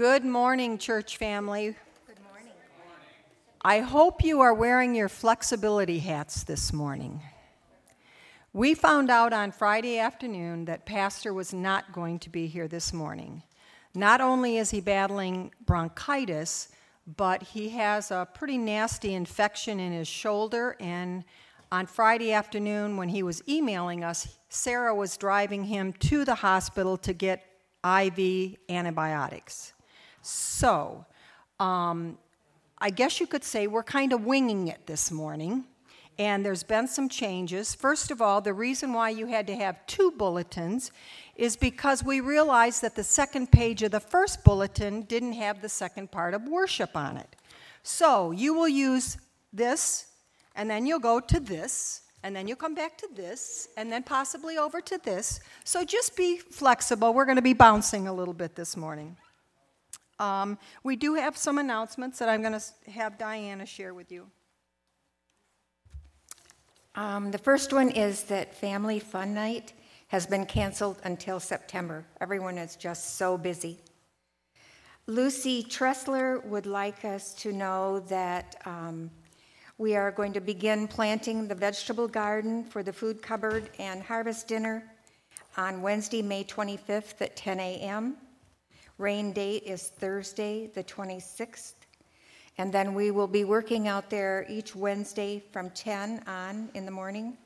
Good morning, church family. Good morning. I hope you are wearing your flexibility hats this morning. We found out on Friday afternoon that Pastor was not going to be here this morning. Not only is he battling bronchitis, but he has a pretty nasty infection in his shoulder. And on Friday afternoon, when he was emailing us, Sarah was driving him to the hospital to get IV antibiotics. So, um, I guess you could say we're kind of winging it this morning, and there's been some changes. First of all, the reason why you had to have two bulletins is because we realized that the second page of the first bulletin didn't have the second part of worship on it. So, you will use this, and then you'll go to this, and then you'll come back to this, and then possibly over to this. So just be flexible. We're going to be bouncing a little bit this morning. Um, we do have some announcements that I'm going to have Diana share with you. Um, the first one is that Family Fun Night has been canceled until September. Everyone is just so busy. Lucy Tressler would like us to know that um, we are going to begin planting the vegetable garden for the food cupboard and harvest dinner on Wednesday, May 25th at 10 a.m. Rain date is Thursday, the 26th. And then we will be working out there each Wednesday from 10 on in the morning.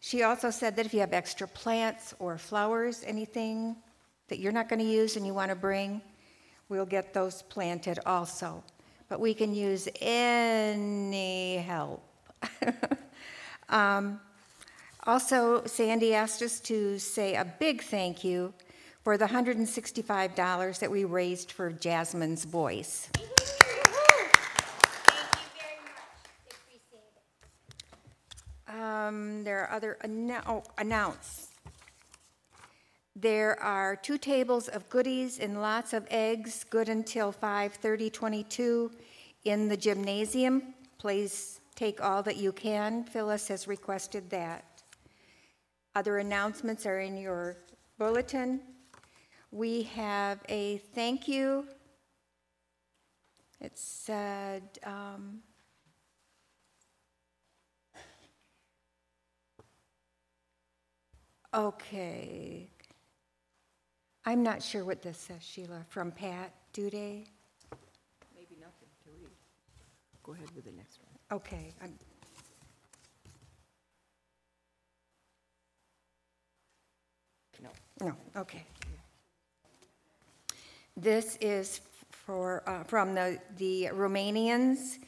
She also said that if you have extra plants or flowers, anything that you're not going to use and you want to bring, we'll get those planted also but we can use any help. um, also, Sandy asked us to say a big thank you for the $165 that we raised for Jasmine's voice. Um, there are other annou- oh, announce there are two tables of goodies and lots of eggs, good until 5:30:22 in the gymnasium. Please take all that you can. Phyllis has requested that. Other announcements are in your bulletin. We have a thank you. It said, um, okay, I'm not sure what this says, Sheila, from Pat Duday. Maybe nothing to read. Go ahead with the next one. Okay. I'm- No. No, okay. This is for, uh, from the, the Romanians,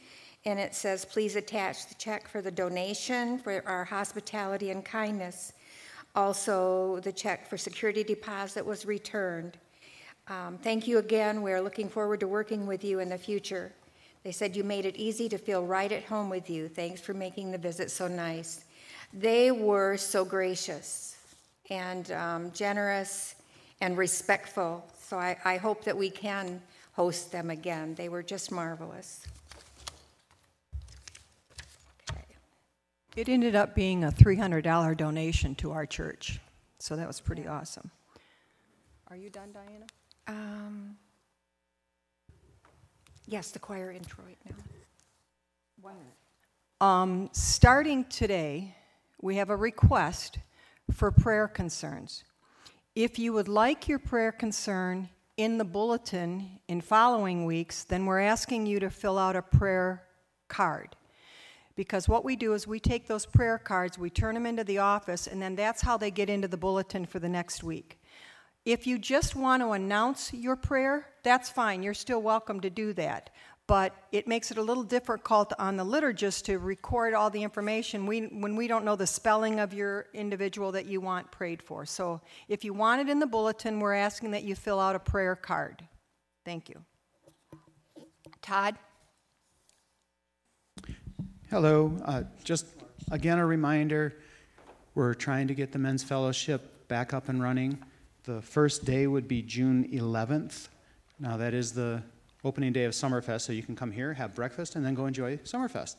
and it says, please attach the check for the donation for our hospitality and kindness. Also, the check for security deposit was returned. Um, thank you again. We're looking forward to working with you in the future. They said you made it easy to feel right at home with you. Thanks for making the visit so nice. They were so gracious and um, generous and respectful. So I, I hope that we can host them again. They were just marvelous. It ended up being a $300 donation to our church, so that was pretty awesome. Are you done, Diana? Um, yes, the choir intro right now. One minute. Um, starting today, we have a request for prayer concerns. If you would like your prayer concern in the bulletin in following weeks, then we're asking you to fill out a prayer card. Because what we do is we take those prayer cards, we turn them into the office, and then that's how they get into the bulletin for the next week. If you just want to announce your prayer, that's fine. You're still welcome to do that. But it makes it a little difficult on the liturgist to record all the information we, when we don't know the spelling of your individual that you want prayed for. So if you want it in the bulletin, we're asking that you fill out a prayer card. Thank you. Todd? Hello. Uh, just again, a reminder we're trying to get the men's fellowship back up and running. The first day would be June 11th. Now, that is the opening day of Summerfest, so you can come here, have breakfast, and then go enjoy Summerfest.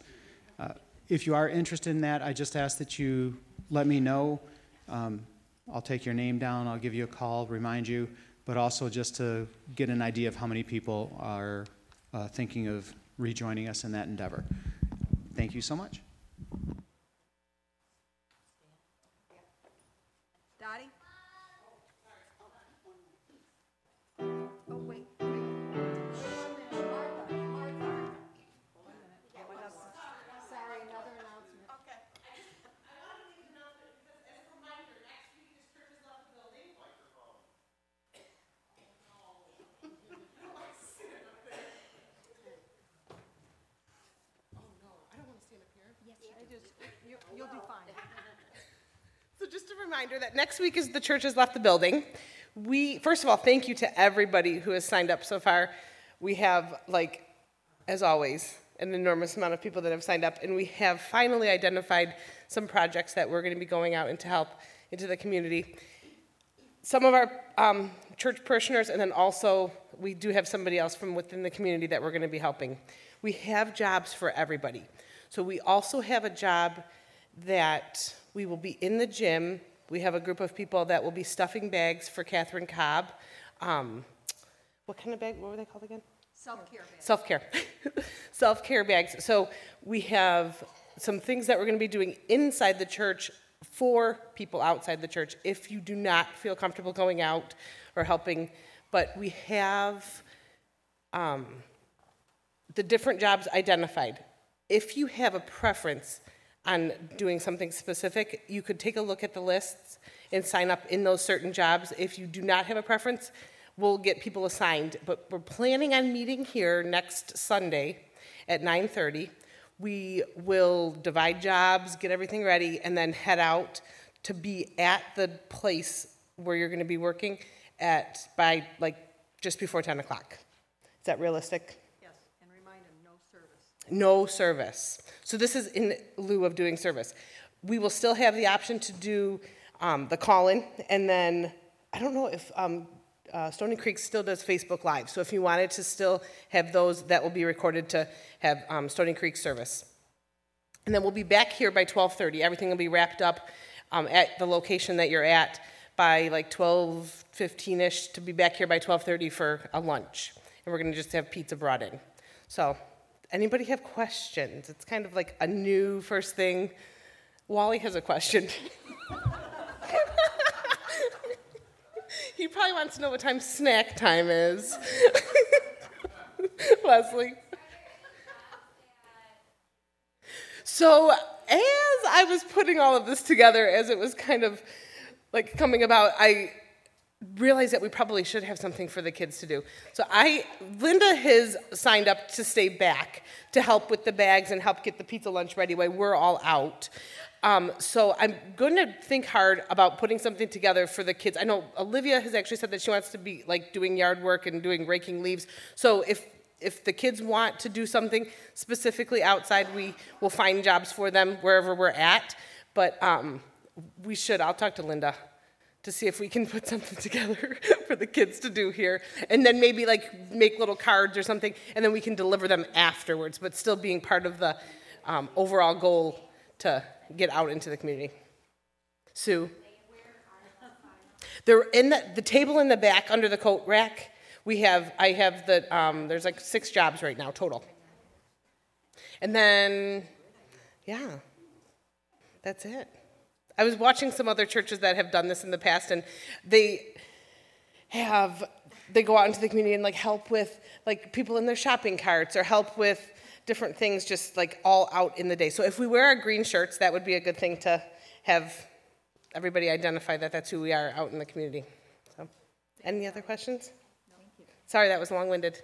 Uh, if you are interested in that, I just ask that you let me know. Um, I'll take your name down, I'll give you a call, remind you. but also just to get an idea of how many people are uh, thinking of rejoining us in that endeavor. Thank you so much. You'll do fine. So just a reminder that next week is the church has left the building. We first of all thank you to everybody who has signed up so far. We have like as always an enormous amount of people that have signed up and we have finally identified some projects that we're going to be going out and to help into the community. Some of our um, church parishioners and then also we do have somebody else from within the community that we're going to be helping. We have jobs for everybody. So we also have a job that we will be in the gym. We have a group of people that will be stuffing bags for Catherine Cobb. Um, what kind of bag? What were they called again? Self-care bags. Self care. Self care bags. So we have some things that we're going to be doing inside the church for people outside the church if you do not feel comfortable going out or helping. But we have um, the different jobs identified. If you have a preference, on doing something specific, you could take a look at the lists and sign up in those certain jobs. If you do not have a preference, we'll get people assigned. But we're planning on meeting here next Sunday at 9:30. We will divide jobs, get everything ready, and then head out to be at the place where you're going to be working at by like just before 10 o'clock. Is that realistic? Yes, and remind them, no service. No service. So this is in lieu of doing service. We will still have the option to do um, the call-in, and then I don't know if um, uh, Stony Creek still does Facebook Live. So if you wanted to still have those, that will be recorded to have um, Stony Creek service. And then we'll be back here by 12:30. Everything will be wrapped up um, at the location that you're at by like 12:15ish to be back here by 12:30 for a lunch. And we're going to just have pizza brought in. So Anybody have questions? It's kind of like a new first thing. Wally has a question. he probably wants to know what time snack time is. Leslie. So, as I was putting all of this together, as it was kind of like coming about, I realized that we probably should have something for the kids to do. So I, Linda has signed up to stay back to help with the bags and help get the pizza lunch ready while we're all out. Um, so I'm going to think hard about putting something together for the kids. I know Olivia has actually said that she wants to be like doing yard work and doing raking leaves. So if if the kids want to do something specifically outside, we will find jobs for them wherever we're at. But um, we should. I'll talk to Linda to see if we can put something together for the kids to do here. And then maybe like make little cards or something and then we can deliver them afterwards but still being part of the um, overall goal to get out into the community. Sue? They're in the, the table in the back under the coat rack. We have i have the um, there's like six jobs right now total. And then yeah. That's it I was watching some other churches that have done this in the past, and they have they go out into the community and like help with like people in their shopping carts or help with different things just like all out in the day. So if we wear our green shirts, that would be a good thing to have everybody identify that that's who we are out in the community. So, any other questions? No. Sorry, that was long-winded.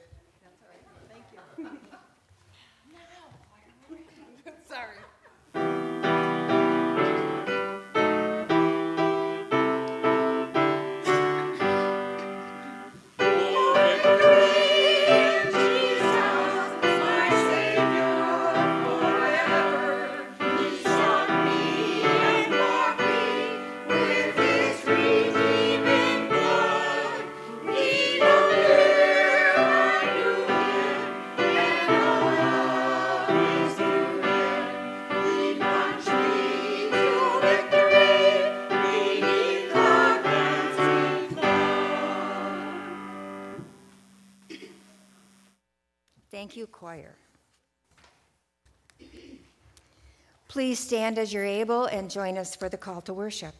Please stand as you're able and join us for the call to worship.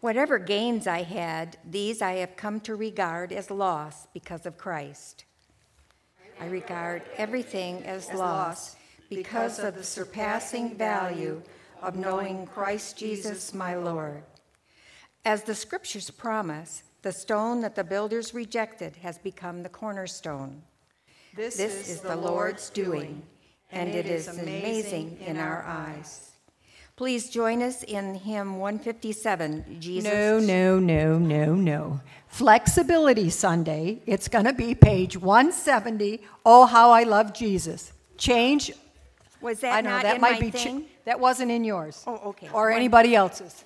Whatever gains I had, these I have come to regard as loss because of Christ. I regard everything as loss because of the surpassing value of knowing Christ Jesus my Lord. As the scriptures promise, the stone that the builders rejected has become the cornerstone. This, is the Lord's doing, and it is amazing in our eyes. Please join us in hymn 157, Jesus. No, no, no, no, no. Flexibility Sunday, it's going to be page 170. Oh, how I love Jesus. Change. Was that I that know not that in might my be. cha- thing? that wasn't in yours. Oh, okay. Or One- anybody else's.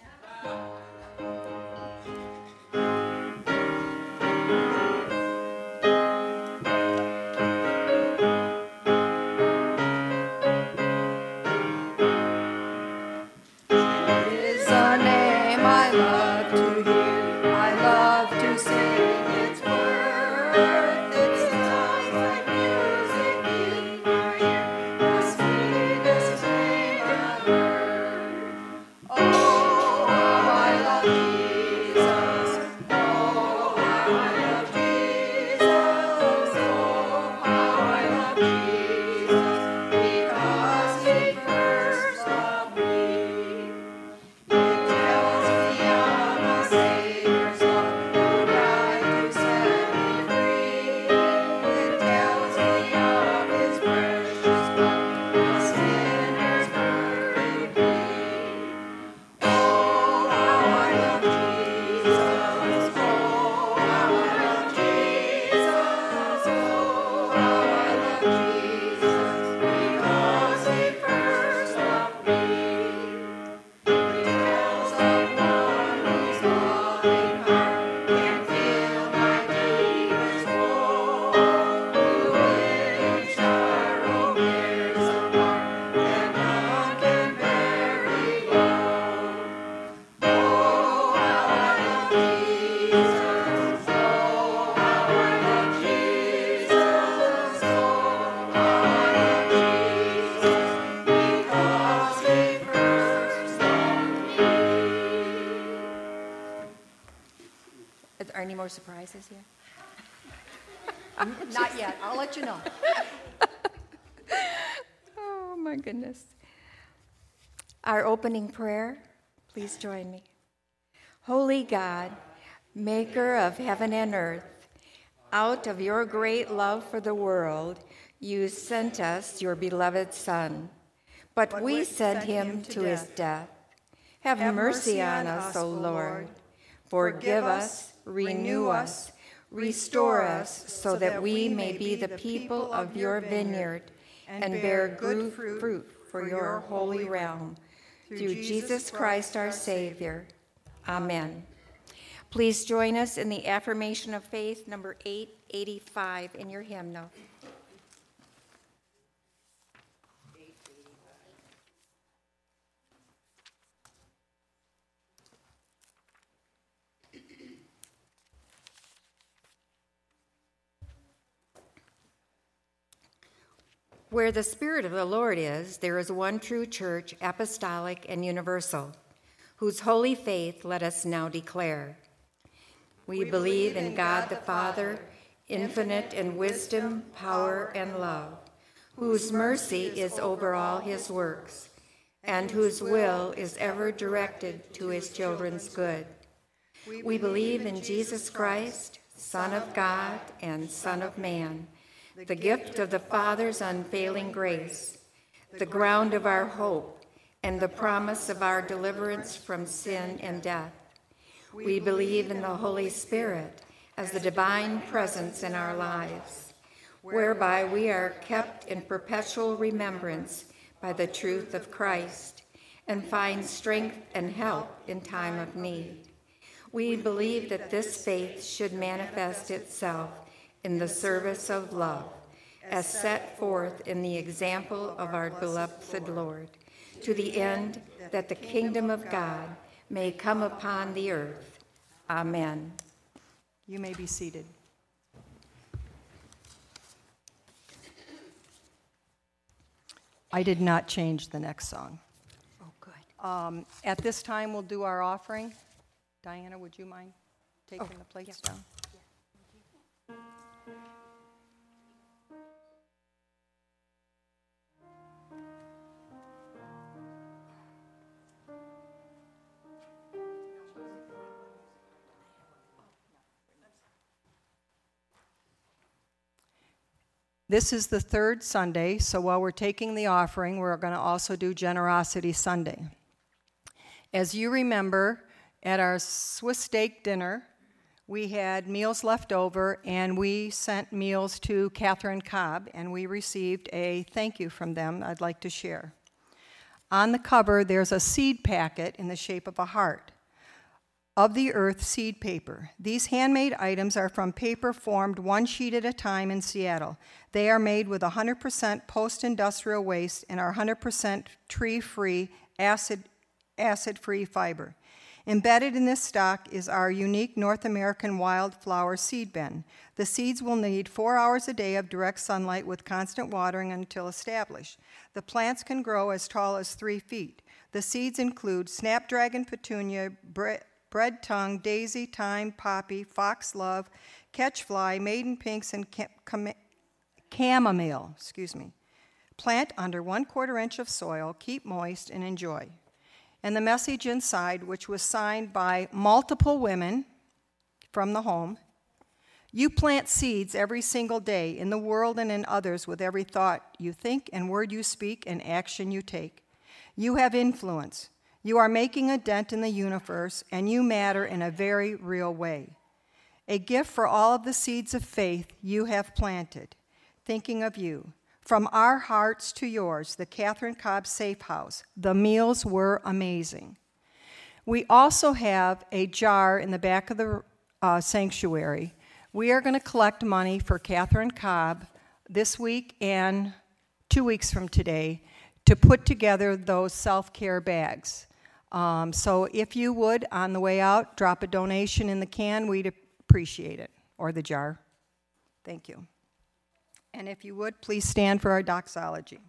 Surprises here? Not yet. I'll let you know. Oh, my goodness. Our opening prayer, please join me. Holy God, maker of heaven and earth, out of your great love for the world, you sent us your beloved Son. But we sent him to his death. Have mercy on us, O Lord. Forgive us, renew us, restore us, so that we may be the people of your vineyard and bear good fruit for your holy realm. Through Jesus Christ our Savior. Amen. Please join us in the affirmation of faith, number 885, in your hymnal. Where the Spirit of the Lord is, there is one true church, apostolic and universal, whose holy faith let us now declare. We believe in God the Father, infinite in wisdom, power, and love, whose mercy is over all his works, and whose will is ever directed to his children's good. We believe in Jesus Christ, Son of God and Son of Man, the gift of the Father's unfailing grace, the ground of our hope, and the promise of our deliverance from sin and death. We believe in the Holy Spirit as the divine presence in our lives, whereby we are kept in perpetual remembrance by the truth of Christ and find strength and help in time of need. We believe that this faith should manifest itself in the service of love, as set forth in the example of our beloved Lord, to the end that the kingdom of God may come upon the earth. Amen. You may be seated. I did not change the next song. Oh, good. Um, At this time, we'll do our offering. Diana, would you mind taking Oh, the plates down? This is the third Sunday, so while we're taking the offering, we're going to also do Generosity Sunday. As you remember, at our Swiss steak dinner, we had meals left over, and we sent meals to Catherine Cobb, and we received a thank you from them I'd like to share. On the cover, there's a seed packet in the shape of a heart of the earth seed paper. These handmade items are from paper formed one sheet at a time in Seattle. They are made with 100% post industrial waste and are 100% tree free, acid free fiber. Embedded in this stock is our unique North American wildflower seed bin. The seeds will need four hours a day of direct sunlight with constant watering until established. The plants can grow as tall as three feet. The seeds include snapdragon petunia, bre- bread tongue, daisy, thyme, poppy, fox foxglove, catchfly, maiden pinks, and chamomile. Excuse me. Plant under one quarter inch of soil, keep moist, and enjoy. And the message inside, which was signed by multiple women from the home you plant seeds every single day in the world and in others with every thought you think and word you speak and action you take. You have influence. You are making a dent in the universe, and you matter in a very real way. A gift for all of the seeds of faith you have planted. Thinking of you. From our hearts to yours, the Catherine Cobb Safe House. The meals were amazing. We also have a jar in the back of the uh, sanctuary. We are going to collect money for Catherine Cobb this week and two weeks from today to put together those self care bags. Um, so if you would, on the way out, drop a donation in the can, we'd appreciate it, or the jar. Thank you. And if you would, please stand for our doxology.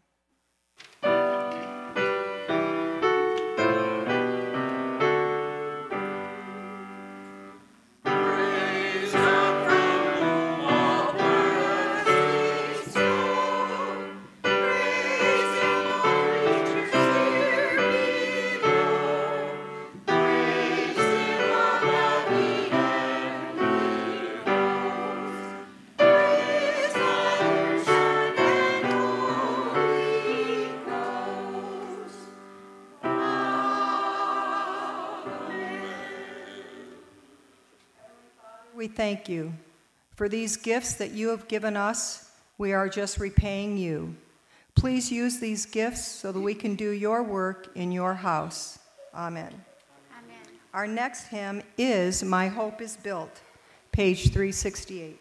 Thank you for these gifts that you have given us. We are just repaying you. Please use these gifts so that we can do your work in your house. Amen. Amen. Our next hymn is My Hope is Built, page 368.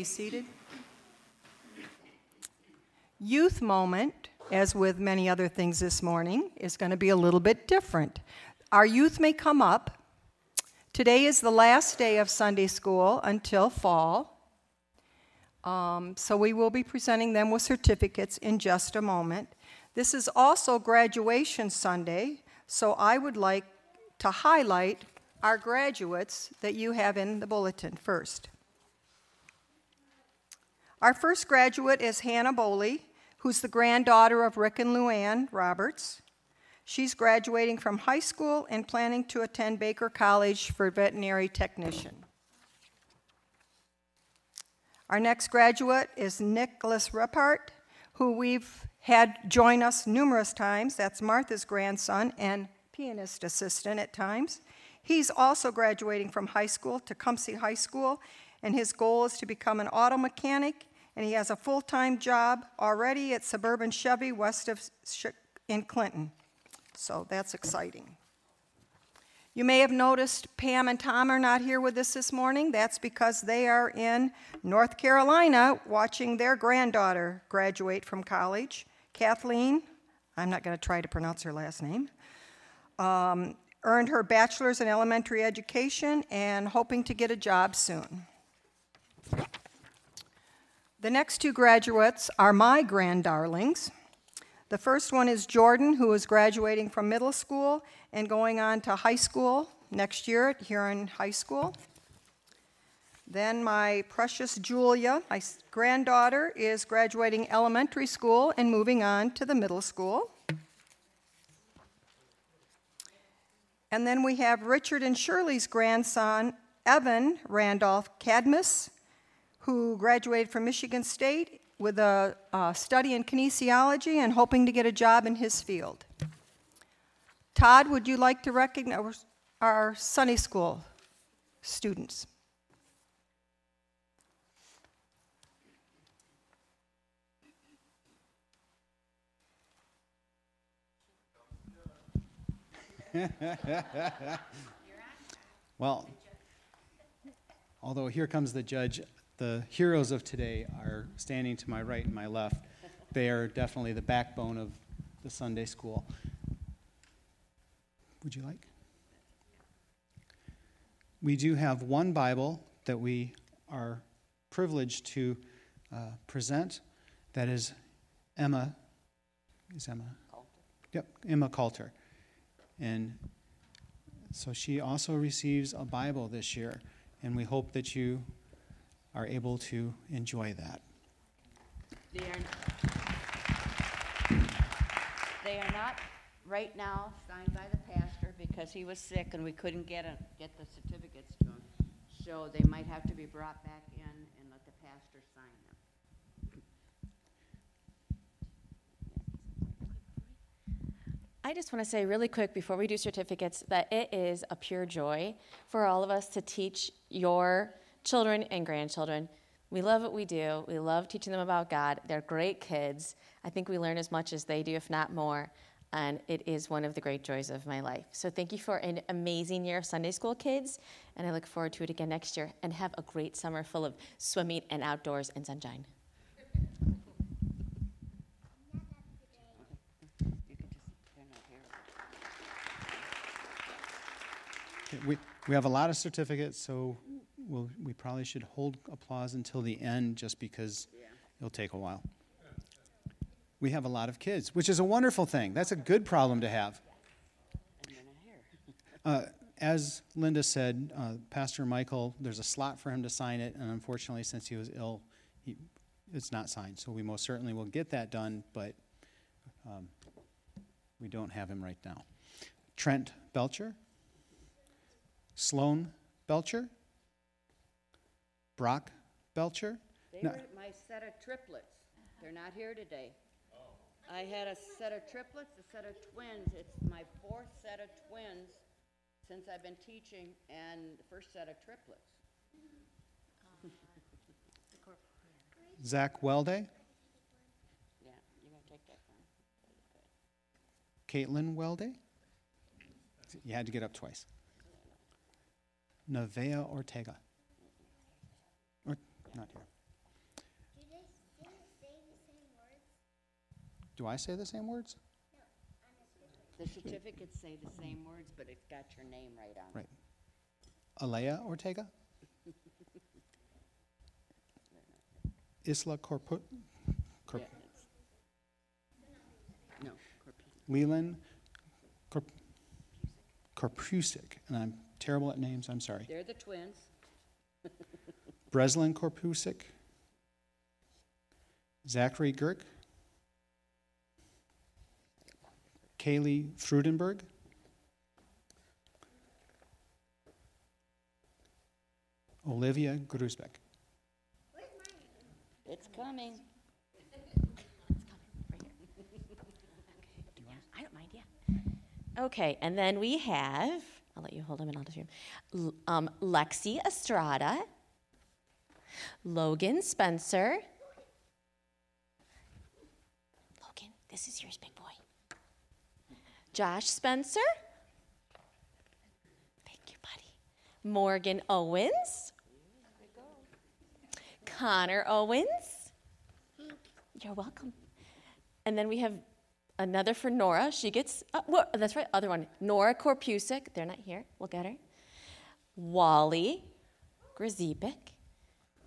Be seated. Youth Moment, as with many other things this morning, is going to be a little bit different. Our youth may come up. Today is the last day of Sunday school until fall. Um, so we will be presenting them with certificates in just a moment. This is also graduation Sunday, so I would like to highlight our graduates that you have in the bulletin first. Our first graduate is Hannah Boley, who's the granddaughter of Rick and Luann Roberts. She's graduating from high school and planning to attend Baker College for veterinary technician. Our next graduate is Nicholas Repart, who we've had join us numerous times. That's Martha's grandson and pianist assistant at times. He's also graduating from high school, Tecumseh High School, and his goal is to become an auto mechanic. And he has a full time job already at Suburban Chevy west of in Clinton. So that's exciting. You may have noticed Pam and Tom are not here with us this morning. That's because they are in North Carolina watching their granddaughter graduate from college. Kathleen, I'm not going to try to pronounce her last name, um, earned her bachelor's in elementary education and hoping to get a job soon. The next two graduates are my grand darlings. The first one is Jordan, who is graduating from middle school and going on to high school next year at Huron High School. Then my precious Julia, my granddaughter, is graduating elementary school and moving on to the middle school. And then we have Richard and Shirley's grandson, Evan Randolph Cadmus, who graduated from Michigan State with a, a study in kinesiology and hoping to get a job in his field. Todd, would you like to recognize our Sunday School students? well, although here comes the judge, the heroes of today are standing to my right and my left. They are definitely the backbone of the Sunday school. Would you like? We do have one Bible that we are privileged to uh, present. That is Emma. Is Emma? Coulter. Yep, Emma Coulter. And so she also receives a Bible this year, and we hope that you are able to enjoy that. They are, they are not right now signed by the pastor because he was sick and we couldn't get, a, get the certificates to him. So they might have to be brought back in and let the pastor sign them. I just want to say really quick before we do certificates that it is a pure joy for all of us to teach your children and grandchildren. We love what we do. We love teaching them about God. They're great kids. I think we learn as much as they do, if not more. And it is one of the great joys of my life. So thank you for an amazing year of Sunday school kids. And I look forward to it again next year. And have a great summer full of swimming and outdoors and sunshine. We, we have a lot of certificates, so we'll, we probably should hold applause until the end just because yeah. it'll take a while. We have a lot of kids, which is a wonderful thing. That's a good problem to have. Uh, as Linda said, uh, Pastor Michael, there's a slot for him to sign it, and unfortunately, since he was ill, he, it's not signed. So we most certainly will get that done, but um, we don't have him right now. Trent Belcher. Sloan Belcher? Brock Belcher? They no. were my set of triplets. They're not here today. Oh. I had a set of triplets, a set of twins. It's my fourth set of twins since I've been teaching, and the first set of triplets. Zach Welde? Yeah, you gotta take that one. Caitlin Welde? You had to get up twice. Nevea Ortega not here. Do they say the same words? Do I say the same words? The certificates say the same words, but it's got your name right on it. Right. Alea Ortega? Isla Corput? No, Leland Corp- Korpusik, and I'm terrible at names, I'm sorry. They're the twins. Breslin Korpusik, Zachary Girk, Kaylee Frudenberg, Olivia Grusbeck. It's coming. It's coming right here. I don't mind, yeah. Okay, and then we have, I'll let you hold them and I'll just read 'em. Um, Lexi Estrada, Logan Spencer. Logan, this is yours, big boy. Josh Spencer. Thank you, buddy. Morgan Owens. Connor Owens. You're welcome. And then we have another for Nora. She gets, uh, that's right, other one. Nora Korpusik. They're not here. We'll get her. Wally Grzipik.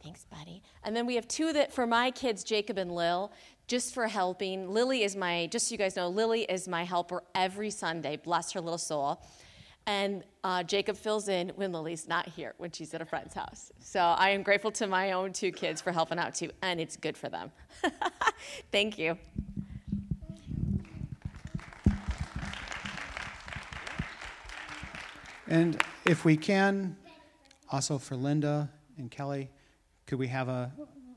Thanks, buddy. And then we have two that for my kids, Jacob and Lil, just for helping. Lily is my, just so you guys know, Lily is my helper every Sunday. Bless her little soul. And uh, Jacob fills in when Lily's not here, when she's at a friend's house. So I am grateful to my own two kids for helping out too, and it's good for them. Thank you. And if we can, also for Linda and Kelly, could we have a,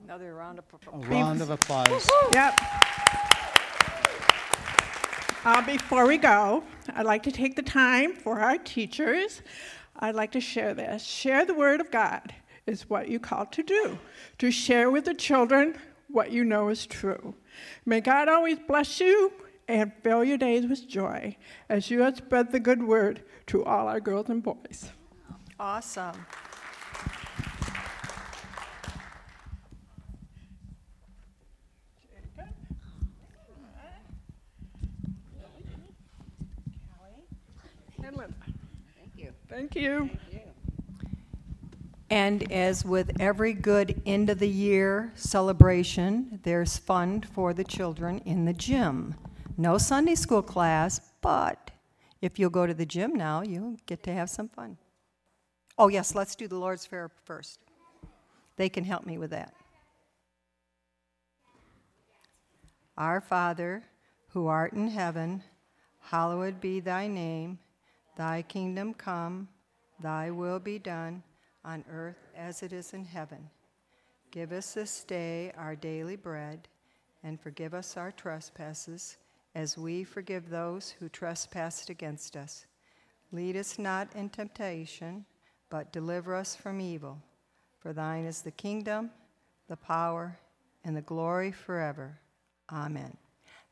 Another round of a applause. round of applause? Yep. Uh, before we go, I'd like to take the time for our teachers. I'd like to share this. Share the Word of God is what you called to do, to share with the children what you know is true. May God always bless you and fill your days with joy as you have spread the good word to all our girls and boys. Awesome. Thank you. And as with every good end of the year celebration, there's fun for the children in the gym. No Sunday school class, but if you'll go to the gym now, you'll get to have some fun. Oh, yes, let's do the Lord's Prayer first. They can help me with that. Our Father, who art in heaven, hallowed be thy name. Thy kingdom come, thy will be done on earth as it is in heaven. Give us this day our daily bread, and forgive us our trespasses, as we forgive those who trespass against us. Lead us not in temptation, but deliver us from evil. For thine is the kingdom, the power, and the glory forever. Amen.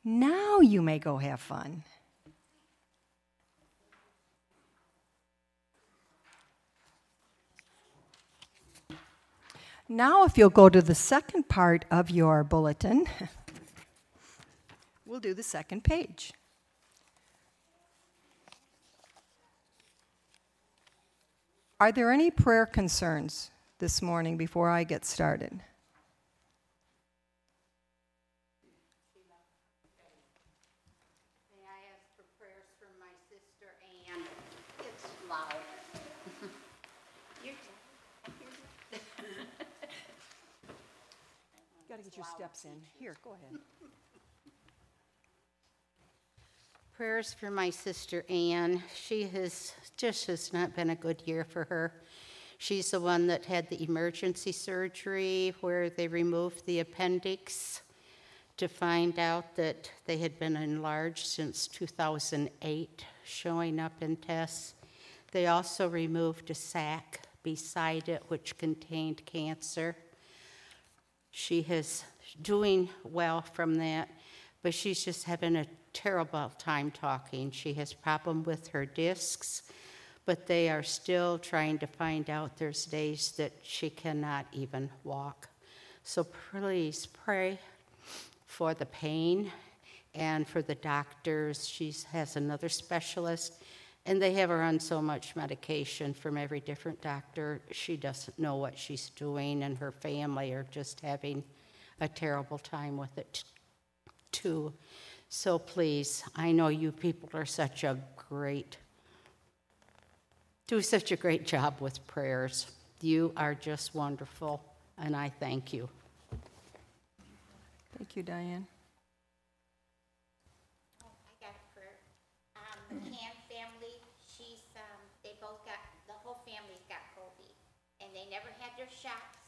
Now you may go have fun. Now, if you'll go to the second part of your bulletin, we'll do the second page. Are there any prayer concerns this morning before I get started? May I ask for prayers for my sister Ann? It's loud. Got to get your steps in. Here, go ahead. Prayers for my sister Anne. She has just has not been a good year for her. She's the one that had the emergency surgery where they removed the appendix to find out that they had been enlarged since 2008, showing up in tests. They also removed a sac beside it which contained cancer. She is doing well from that, but she's just having a terrible time talking. She has problem with her discs, but they are still trying to find out there's days that she cannot even walk. So please pray for the pain And for the doctors, she has another specialist. And they have her on so much medication from every different doctor. She doesn't know what she's doing, and her family are just having a terrible time with it, too. So please, I know you people are such a great, do such a great job with prayers. You are just wonderful, and I thank you. Thank you, Diane. I got a prayer. Um, McCann family, she's, um, they both got, the whole family's got COVID, and they never had their shots.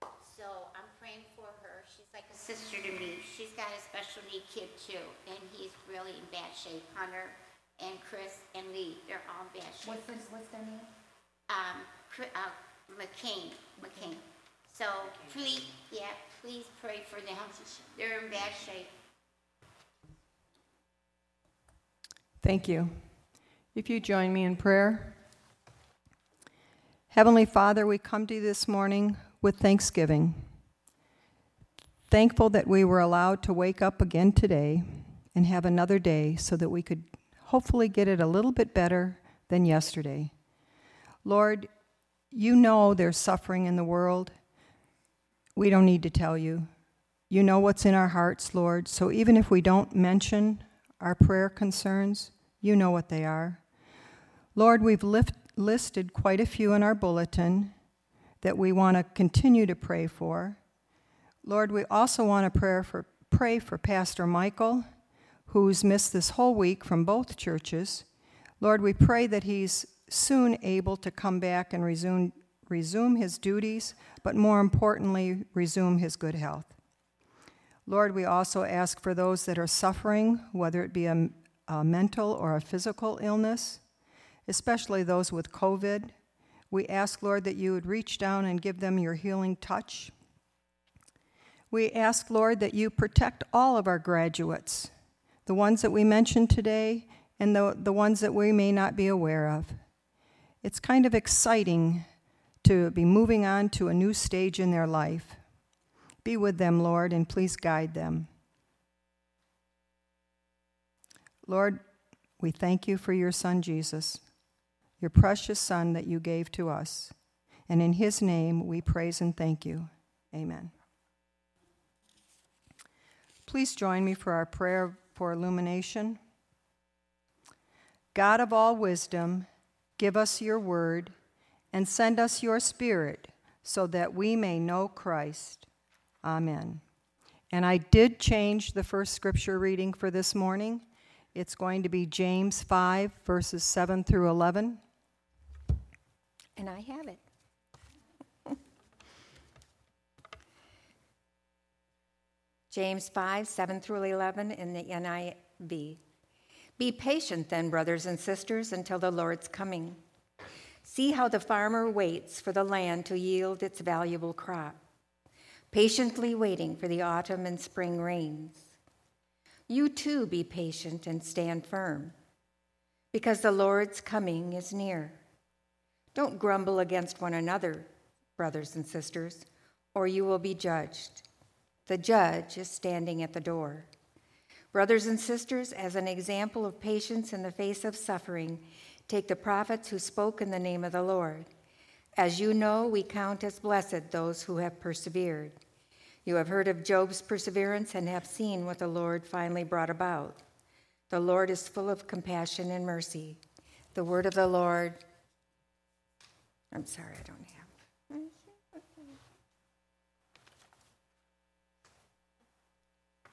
So I'm praying for her. She's like a sister to me. She's got a special need kid too, and he's really in bad shape. Hunter and Chris and Lee, they're all in bad shape. What's, the, what's their name? Um, Chri- uh, McCain, McCain. So please, yeah, please pray for them. They're in bad shape. Thank you. If you join me in prayer. Heavenly Father, we come to you this morning with thanksgiving. Thankful that we were allowed to wake up again today and have another day so that we could hopefully get it a little bit better than yesterday. Lord, you know there's suffering in the world. We don't need to tell you. You know what's in our hearts, Lord. So even if we don't mention our prayer concerns, you know what they are. Lord, we've lift, listed quite a few in our bulletin that we want to continue to pray for. Lord, we also want to pray for, pray for Pastor Michael, who's missed this whole week from both churches. Lord, we pray that he's soon able to come back and resume, resume his duties, but more importantly, resume his good health. Lord, we also ask for those that are suffering, whether it be a, a mental or a physical illness, especially those with COVID. We ask, Lord, that you would reach down and give them your healing touch. We ask, Lord, that you protect all of our graduates, the ones that we mentioned today and the, the ones that we may not be aware of. It's kind of exciting to be moving on to a new stage in their life. Be with them, Lord, and please guide them. Lord, we thank you for your Son, Jesus, your precious Son that you gave to us. And in his name we praise and thank you. Amen. Please join me for our prayer for illumination. God of all wisdom, give us your word and send us your spirit so that we may know Christ. Amen. And I did change the first scripture reading for this morning. It's going to be James 5, verses 7 through 11. And I have it. James 5, 7 through 11 in the NIV. Be patient then, brothers and sisters, until the Lord's coming. See how the farmer waits for the land to yield its valuable crop, patiently waiting for the autumn and spring rains. You too be patient and stand firm, because the Lord's coming is near. Don't grumble against one another, brothers and sisters, or you will be judged. The judge is standing at the door. Brothers and sisters, as an example of patience in the face of suffering, take the prophets who spoke in the name of the Lord. As you know, we count as blessed those who have persevered. You have heard of Job's perseverance and have seen what the Lord finally brought about. The Lord is full of compassion and mercy. The word of the Lord. I'm sorry, I don't have.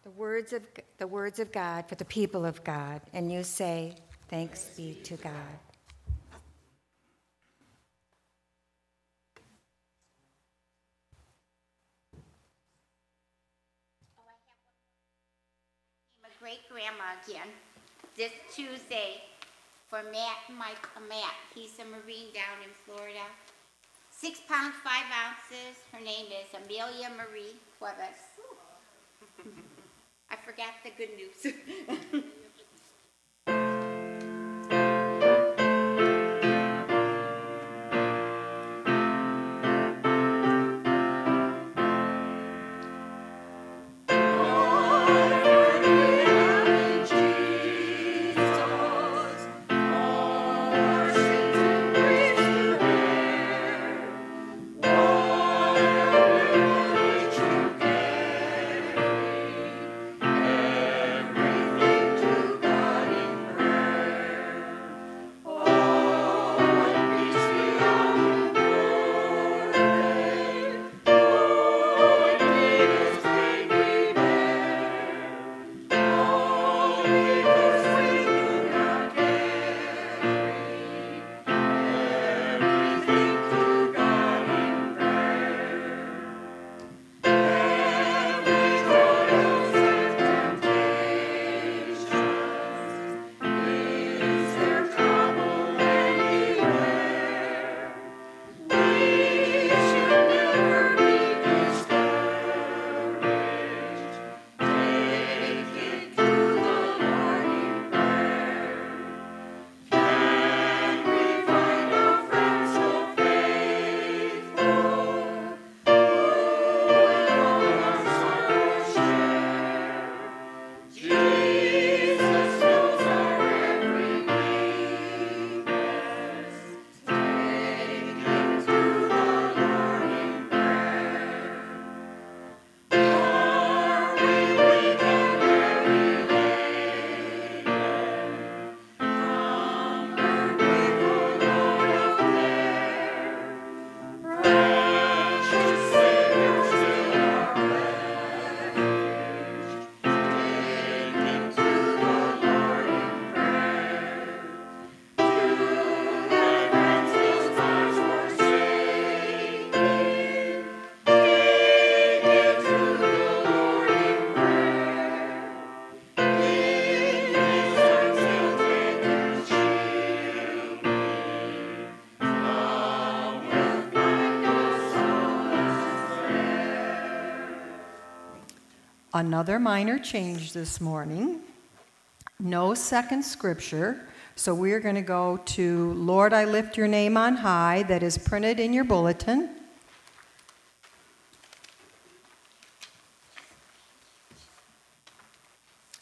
The words of the words of God for the people of God, and you say, "Thanks be to God." Oh, my great grandma again this Tuesday for Matt Mike Matt. He's a Marine down in Florida. Six pounds, five ounces. Her name is Amelia Marie Cuevas. I forgot the good news. Another minor change this morning. No second scripture. So we are going to go to Lord, I lift your name on high, that is printed in your bulletin.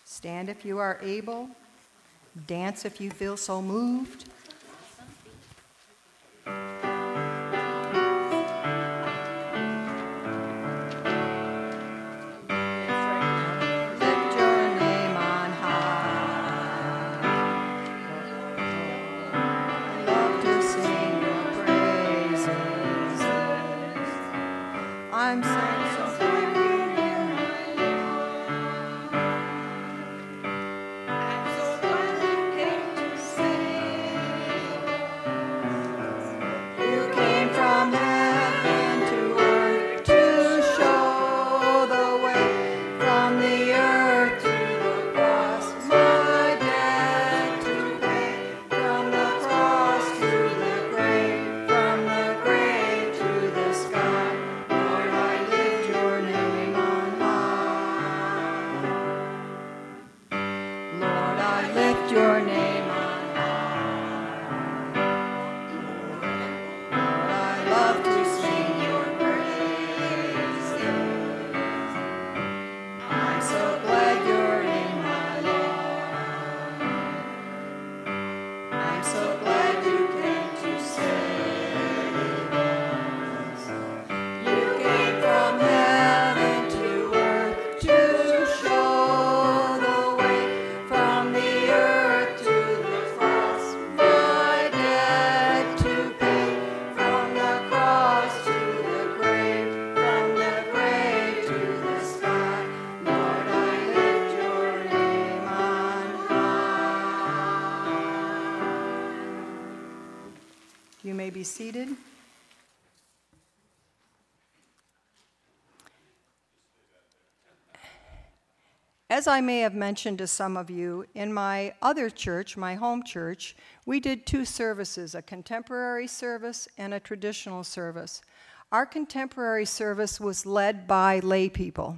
Stand if you are able, dance if you feel so moved. Be seated. As I may have mentioned to some of you, in my other church, my home church, we did two services a contemporary service and a traditional service. Our contemporary service was led by lay people.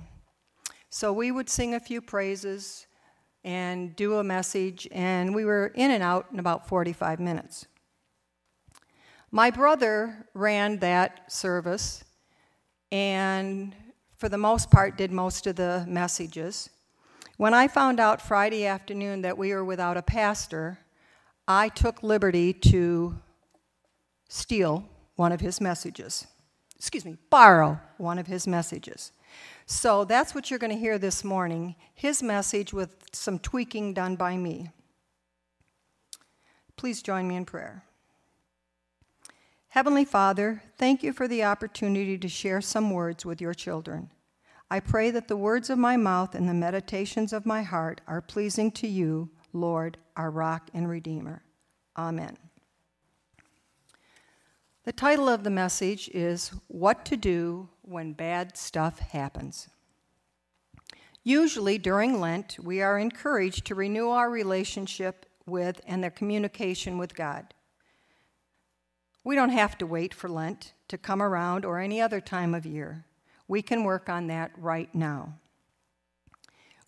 So we would sing a few praises and do a message, and we were in and out in about 45 minutes. My brother ran that service and, for the most part, did most of the messages. When I found out Friday afternoon that we were without a pastor, I took liberty to steal one of his messages. Excuse me, borrow one of his messages. So that's what you're going to hear this morning his message with some tweaking done by me. Please join me in prayer. Heavenly Father, thank you for the opportunity to share some words with your children. I pray that the words of my mouth and the meditations of my heart are pleasing to you, Lord, our rock and redeemer. Amen. The title of the message is What to Do When Bad Stuff Happens. Usually during Lent, we are encouraged to renew our relationship with and the communication with God. We don't have to wait for Lent to come around or any other time of year. We can work on that right now.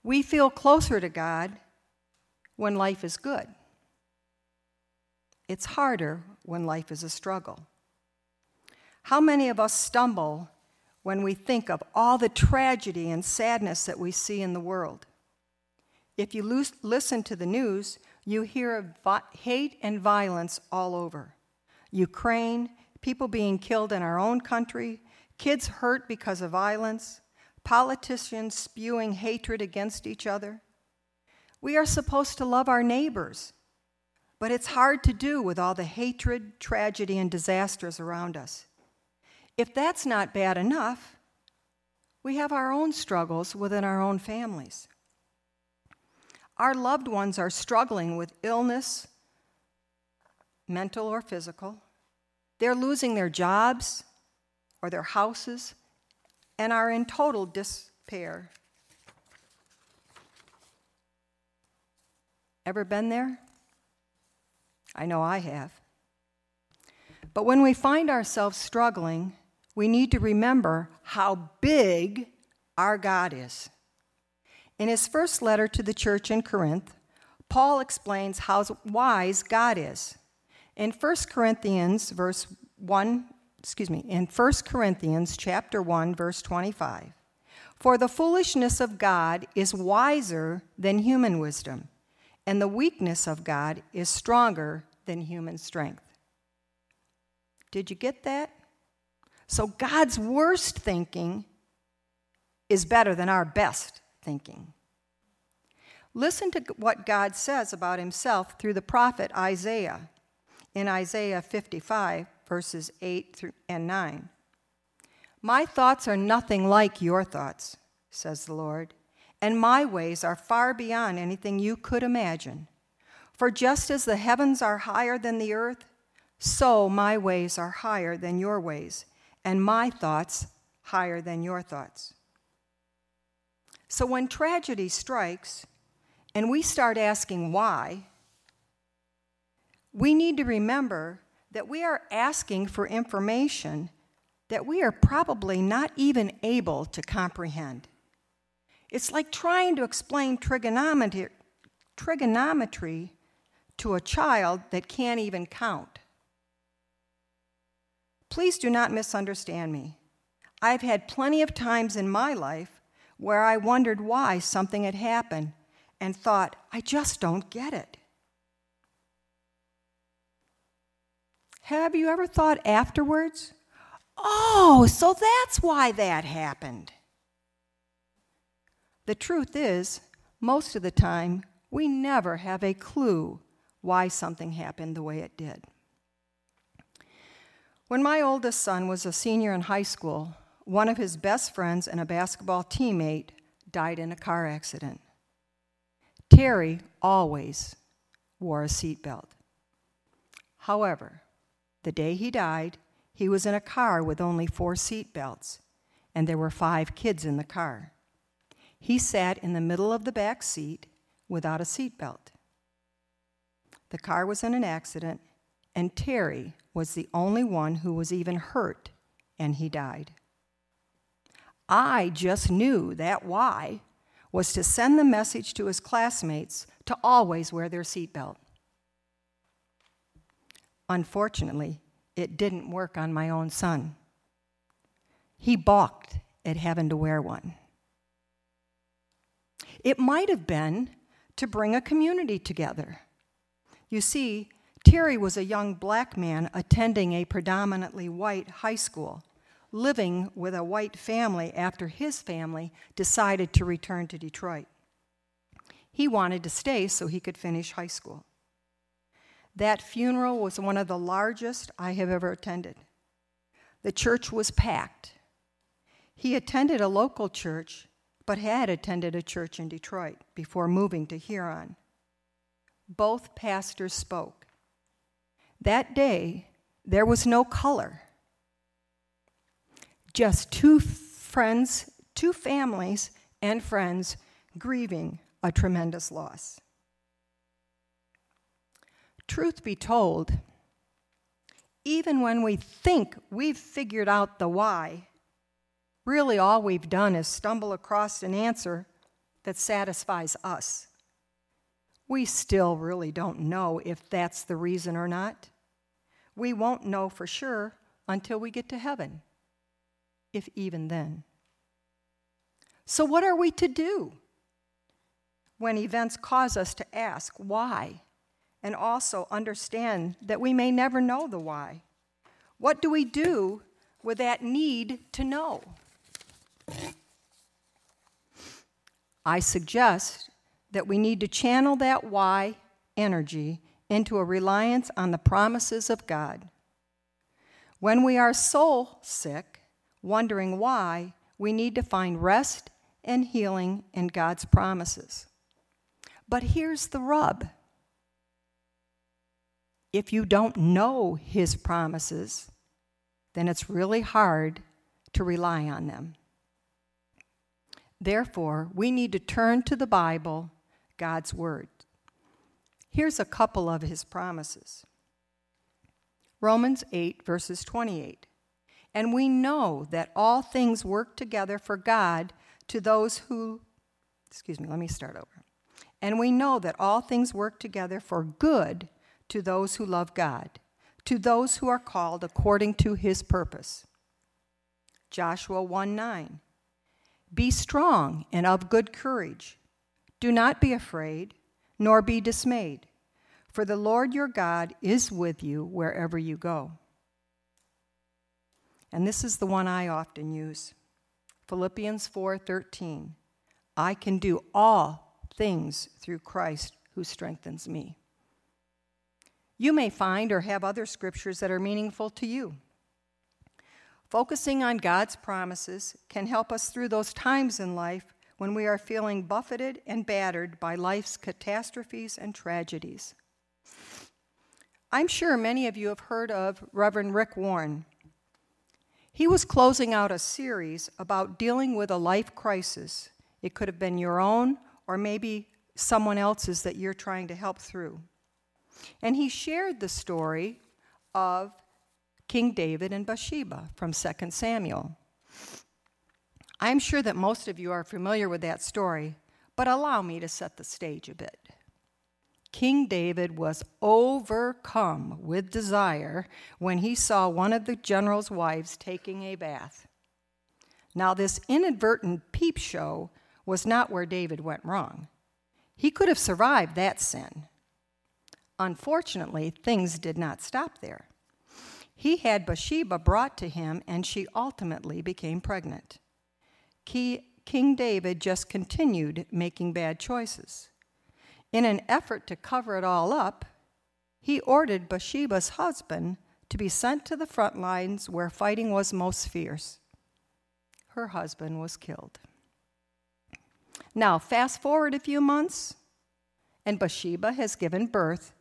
We feel closer to God when life is good. It's harder when life is a struggle. How many of us stumble when we think of all the tragedy and sadness that we see in the world? If you listen to the news, you hear of hate and violence all over. Ukraine, people being killed in our own country, kids hurt because of violence, politicians spewing hatred against each other. We are supposed to love our neighbors, but it's hard to do with all the hatred, tragedy, and disasters around us. If that's not bad enough, we have our own struggles within our own families. Our loved ones are struggling with illness, mental or physical. They're losing their jobs or their houses and are in total despair. Ever been there? I know I have. But when we find ourselves struggling, we need to remember how big our God is. In his first letter to the church in Corinth, Paul explains how wise God is. In 1 Corinthians verse 1, excuse me, in 1 Corinthians chapter 1 verse 25. For the foolishness of God is wiser than human wisdom, and the weakness of God is stronger than human strength. Did you get that? So God's worst thinking is better than our best thinking. Listen to what God says about himself through the prophet Isaiah in Isaiah 55, verses 8 and 9. My thoughts are nothing like your thoughts, says the Lord, and my ways are far beyond anything you could imagine. For just as the heavens are higher than the earth, so my ways are higher than your ways, and my thoughts higher than your thoughts. So when tragedy strikes and we start asking why, we need to remember that we are asking for information that we are probably not even able to comprehend. It's like trying to explain trigonometry, trigonometry to a child that can't even count. Please do not misunderstand me. I've had plenty of times in my life where I wondered why something had happened and thought, I just don't get it. Have you ever thought afterwards, oh, so that's why that happened? The truth is, most of the time, we never have a clue why something happened the way it did. When my oldest son was a senior in high school, one of his best friends and a basketball teammate died in a car accident. Terry always wore a seatbelt. However, the day he died, he was in a car with only four seat belts, and there were five kids in the car. He sat in the middle of the back seat without a seat belt. The car was in an accident, and Terry was the only one who was even hurt, and he died. I just knew that why was to send the message to his classmates to always wear their seatbelt. Unfortunately, it didn't work on my own son. He balked at having to wear one. It might have been to bring a community together. You see, Terry was a young black man attending a predominantly white high school, living with a white family after his family decided to return to Detroit. He wanted to stay so he could finish high school. That funeral was one of the largest I have ever attended. The church was packed. He attended a local church, but had attended a church in Detroit before moving to Huron. Both pastors spoke. That day, there was no color. Just two friends, two families, and friends grieving a tremendous loss. Truth be told, even when we think we've figured out the why, really all we've done is stumble across an answer that satisfies us. We still really don't know if that's the reason or not. We won't know for sure until we get to heaven, if even then. So, what are we to do when events cause us to ask why and also understand that we may never know the why? What do we do with that need to know? I suggest that we need to channel that why energy into a reliance on the promises of God. When we are soul sick, wondering why, we need to find rest and healing in God's promises. But here's the rub if you don't know His promises, then it's really hard to rely on them. Therefore, we need to turn to the Bible, God's Word. Here's a couple of his promises Romans 8, verses 28. And we know that all things work together for God to those who, excuse me, let me start over. And we know that all things work together for good to those who love God, to those who are called according to his purpose. Joshua 1 9. Be strong and of good courage. Do not be afraid, nor be dismayed, for the Lord your God is with you wherever you go. And this is the one I often use. Philippians 4:13. I can do all things through Christ who strengthens me. You may find or have other scriptures that are meaningful to you. Focusing on God's promises can help us through those times in life when we are feeling buffeted and battered by life's catastrophes and tragedies. I'm sure many of you have heard of Reverend Rick Warren. He was closing out a series about dealing with a life crisis. It could have been your own or maybe someone else's that you're trying to help through. And he shared the story of King David and Bathsheba from 2 Samuel. I'm sure that most of you are familiar with that story, but allow me to set the stage a bit. King David was overcome with desire when he saw one of the general's wives taking a bath. Now, this inadvertent peep show was not where David went wrong. He could have survived that sin. Unfortunately, things did not stop there. He had Bathsheba brought to him, and she ultimately became pregnant. King David just continued making bad choices. In an effort to cover it all up, he ordered Bathsheba's husband to be sent to the front lines where fighting was most fierce. Her husband was killed. Now, fast forward a few months, and Bathsheba has given birth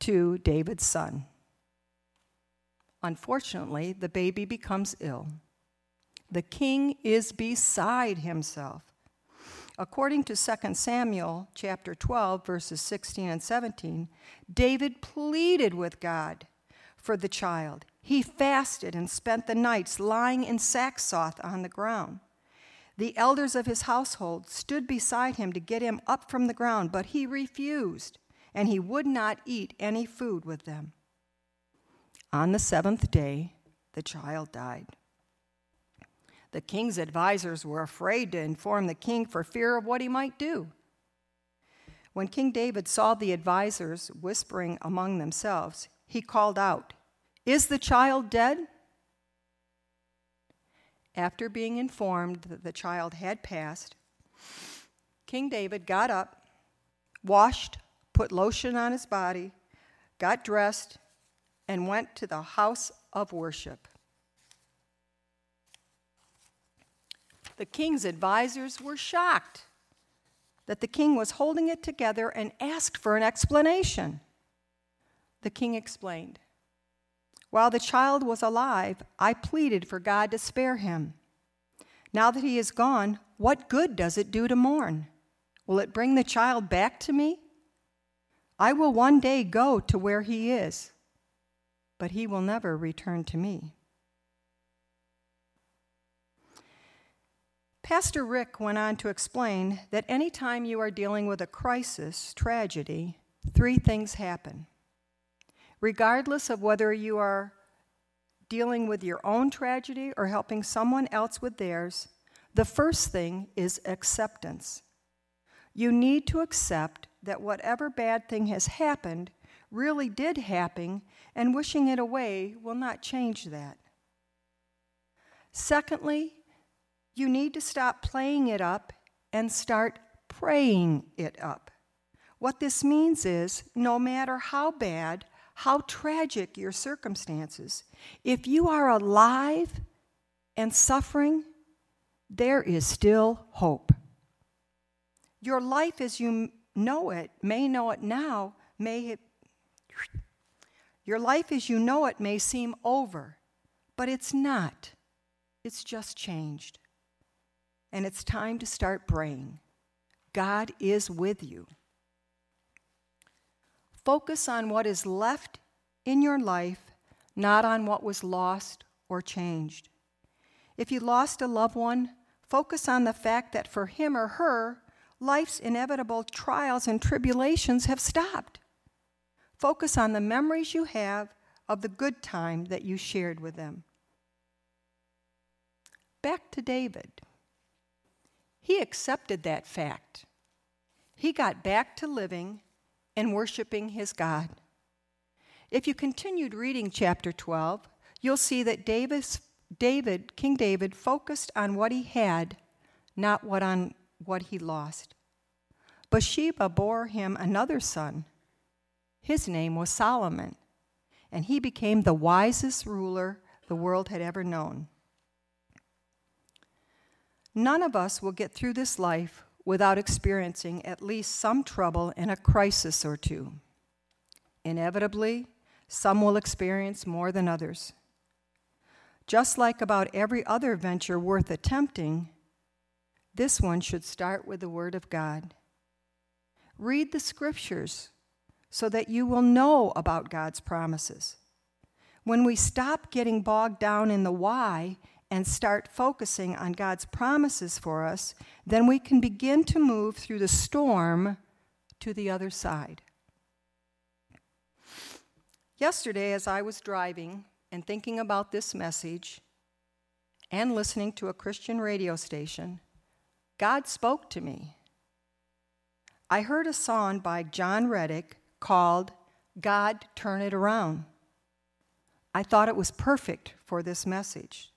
to David's son. Unfortunately, the baby becomes ill. The king is beside himself. According to 2 Samuel chapter 12 verses 16 and 17, David pleaded with God for the child. He fasted and spent the nights lying in sackcloth on the ground. The elders of his household stood beside him to get him up from the ground, but he refused, and he would not eat any food with them. On the seventh day, the child died. The king's advisors were afraid to inform the king for fear of what he might do. When King David saw the advisors whispering among themselves, he called out, Is the child dead? After being informed that the child had passed, King David got up, washed, put lotion on his body, got dressed, and went to the house of worship. The king's advisors were shocked that the king was holding it together and asked for an explanation. The king explained While the child was alive, I pleaded for God to spare him. Now that he is gone, what good does it do to mourn? Will it bring the child back to me? I will one day go to where he is but he will never return to me. Pastor Rick went on to explain that anytime you are dealing with a crisis, tragedy, three things happen. Regardless of whether you are dealing with your own tragedy or helping someone else with theirs, the first thing is acceptance. You need to accept that whatever bad thing has happened really did happen and wishing it away will not change that. Secondly, you need to stop playing it up and start praying it up. What this means is no matter how bad, how tragic your circumstances, if you are alive and suffering, there is still hope. Your life as you know it, may know it now, may it. your life as you know it may seem over, but it's not. It's just changed. And it's time to start praying. God is with you. Focus on what is left in your life, not on what was lost or changed. If you lost a loved one, focus on the fact that for him or her, life's inevitable trials and tribulations have stopped. Focus on the memories you have of the good time that you shared with them. Back to David. He accepted that fact. He got back to living and worshiping his God. If you continued reading chapter 12, you'll see that Davis, David, King David, focused on what he had, not what on what he lost. Bathsheba bore him another son. His name was Solomon, and he became the wisest ruler the world had ever known. None of us will get through this life without experiencing at least some trouble and a crisis or two. Inevitably, some will experience more than others. Just like about every other venture worth attempting, this one should start with the Word of God. Read the Scriptures so that you will know about God's promises. When we stop getting bogged down in the why and start focusing on God's promises for us, then we can begin to move through the storm to the other side. Yesterday, as I was driving and thinking about this message and listening to a Christian radio station, God spoke to me. I heard a song by Jon Reddick called God Turn It Around. I thought it was perfect for this message.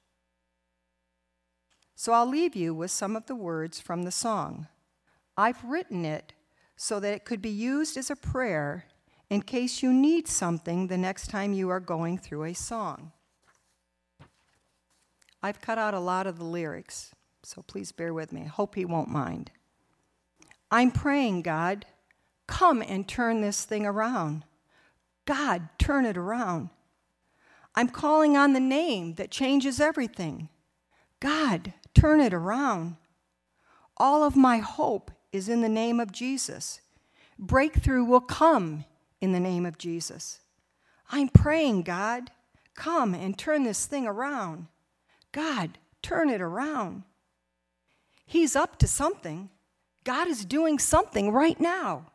So I'll leave you with some of the words from the song. I've written it so that it could be used as a prayer in case you need something the next time you are going through a song. I've cut out a lot of the lyrics, so please bear with me. I hope he won't mind. I'm praying, God, come and turn this thing around. God, turn it around. I'm calling on the name that changes everything. God, turn it around. All of my hope is in the name of Jesus. Breakthrough will come in the name of Jesus. I'm praying, God, come and turn this thing around. God, turn it around. He's up to something. God is doing something right now.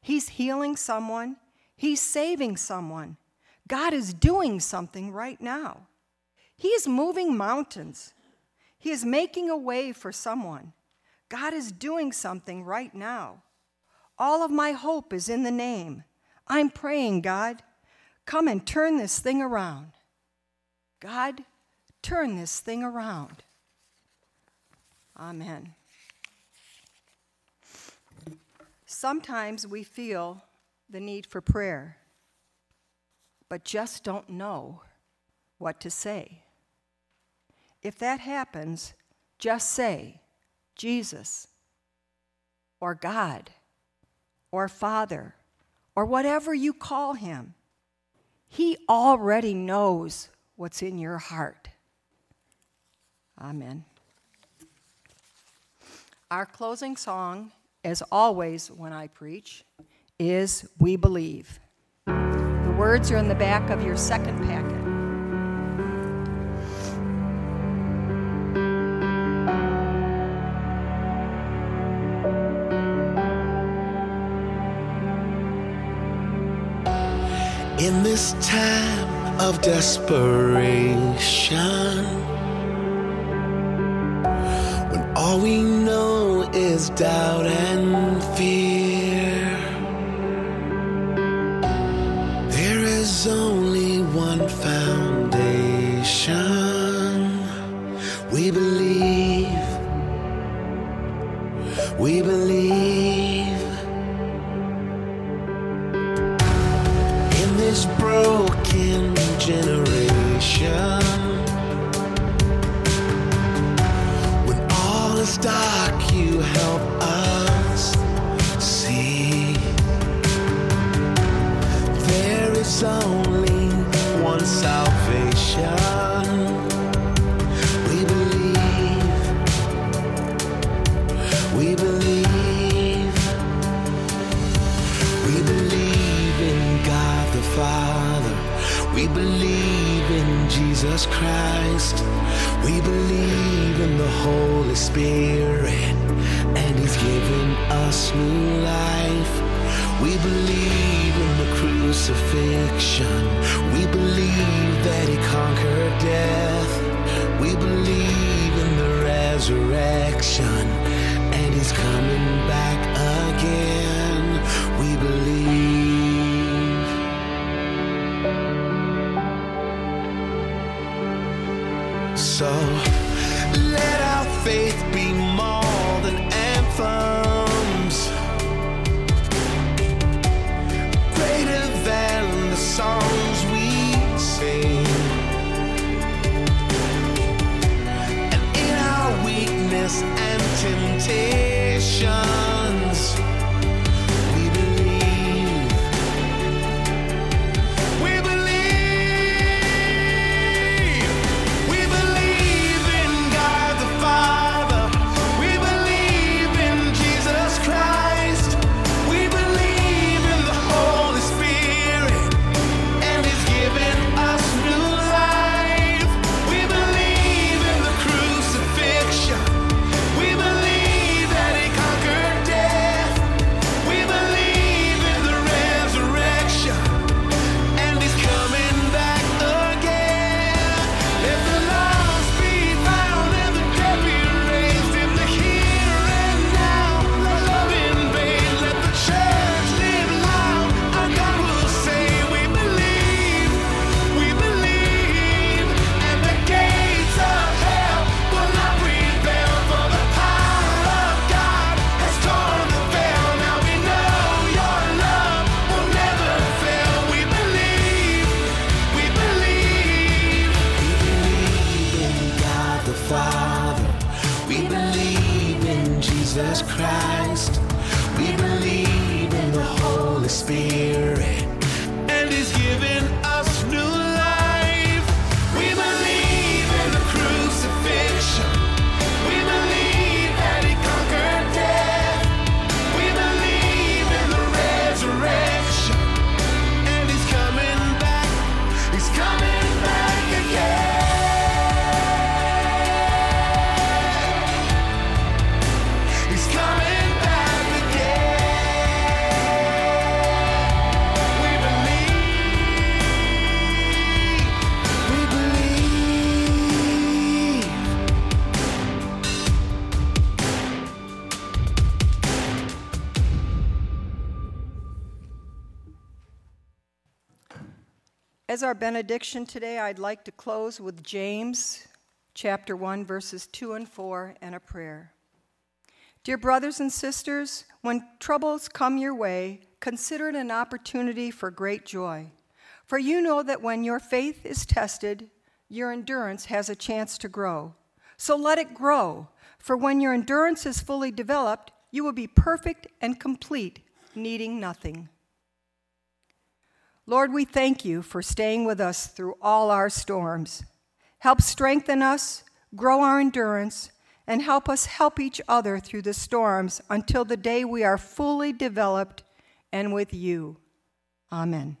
He's healing someone, He's saving someone. God is doing something right now. He is moving mountains. He is making a way for someone. God is doing something right now. All of my hope is in the name. I'm praying, God, come and turn this thing around. God, turn this thing around. Amen. Sometimes we feel the need for prayer, but just don't know what to say. If that happens, just say, Jesus, or God, or Father or whatever you call him, he already knows what's in your heart. Amen. Our closing song, as always when I preach, is We Believe. The words are in the back of your second packet. In this time of desperation, all we know is doubt and fear, there is only As our benediction today, I'd like to close with James chapter 1 verses 2 and 4 and a prayer. Dear brothers and sisters, when troubles come your way, consider it an opportunity for great joy. For you know that when your faith is tested, your endurance has a chance to grow. So let it grow, for when your endurance is fully developed, you will be perfect and complete, needing nothing. Lord, we thank you for staying with us through all our storms. Help strengthen us, grow our endurance, and help us help each other through the storms until the day we are fully developed and with you. Amen.